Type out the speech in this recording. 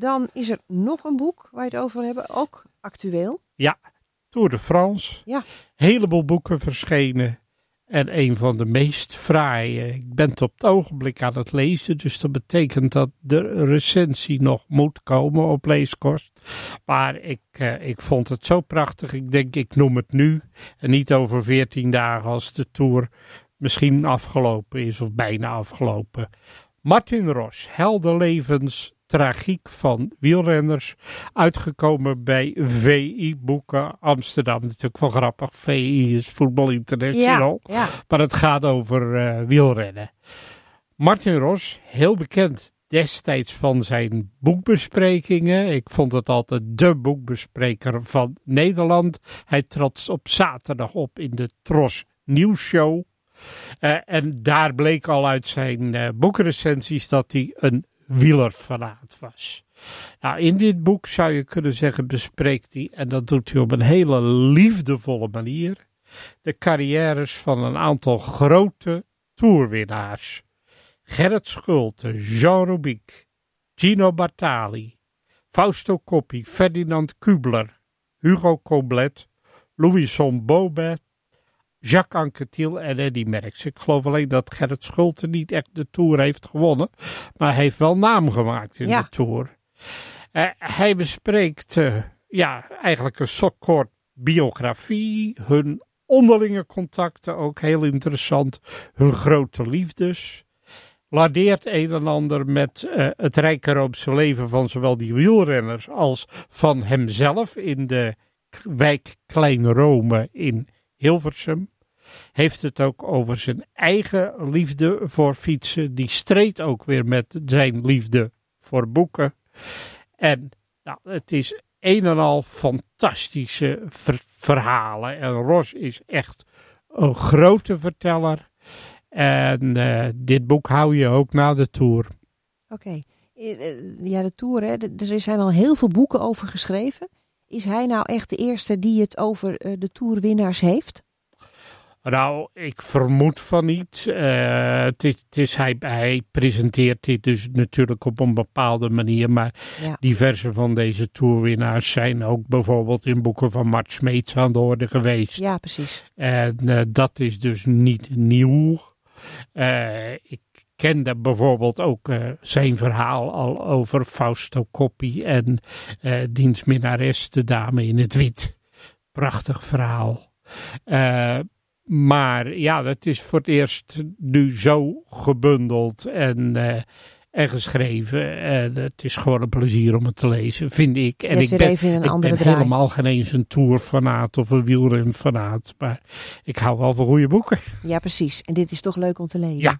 Dan is er nog een boek waar je het over hebben, ook actueel. Ja, Tour de France. Ja. Heleboel boeken verschenen. En een van de meest fraaie. Ik ben het op het ogenblik aan het lezen. Dus dat betekent dat de recensie nog moet komen op leeskost. Maar ik, eh, ik vond het zo prachtig. Ik denk, ik noem het nu. En niet over veertien dagen als de Tour misschien afgelopen is. Of bijna afgelopen. Martin Ros, Heldenlevens tragiek van wielrenners. Uitgekomen bij VI Boeken Amsterdam. Natuurlijk wel grappig. VI is Voetbal International. Ja, ja. Maar het gaat over eh, wielrennen. Martin Ros, heel bekend destijds van zijn boekbesprekingen. Ik vond het altijd de boekbespreker van Nederland. Hij trad op zaterdag op in de Tros Nieuwsshow. Uh, en daar bleek al uit zijn uh, boekrecensies dat hij een wielerfanaat was. Nou, in dit boek zou je kunnen zeggen bespreekt hij, en dat doet hij op een hele liefdevolle manier, de carrières van een aantal grote toerwinnaars. Gerrit Schulte, Jean Rubik, Gino Bartali, Fausto Coppi, Ferdinand Kubler, Hugo Coblet, Louison Bobet, Jacques Anquetil en Eddy Merckx. Ik geloof alleen dat Gerrit Schulte niet echt de Tour heeft gewonnen, maar hij heeft wel naam gemaakt in Ja. de Tour. Uh, hij bespreekt uh, ja, eigenlijk een soort biografie, hun onderlinge contacten, ook heel interessant, hun grote liefdes. Ladeert een en ander met uh, het rijke leven van zowel die wielrenners als van hemzelf in de wijk Klein Rome in Hilversum. Heeft het ook over zijn eigen liefde voor fietsen. Die streed ook weer met zijn liefde voor boeken. En nou, het is een en al fantastische ver verhalen. En Ros is echt een grote verteller. En uh, dit boek hou je ook na de Tour. Oké. Okay. Ja, de Tour, hè. er zijn al heel veel boeken over geschreven. Is hij nou echt de eerste die het over uh, de Tourwinnaars heeft? Nou, ik vermoed van niet. Uh, het is, het is, hij, hij, presenteert dit dus natuurlijk op een bepaalde manier. Maar ja. diverse van deze toerwinnaars zijn ook bijvoorbeeld in boeken van Mart Smeets aan de orde geweest. Ja, precies. En uh, dat is dus niet nieuw. Uh, ik kende bijvoorbeeld ook zijn verhaal al over Fausto Coppi en diens minnares, de dame in het wit. Prachtig verhaal. Maar ja, het is voor het eerst nu zo gebundeld en, uh, en geschreven. En het is gewoon een plezier om het te lezen, vind ik. En Net ik ben, ik ben helemaal geen eens een tourfanaat of een wielrenfanaat. Maar ik hou wel van goede boeken. Ja, precies. En dit is toch leuk om te lezen. Ja,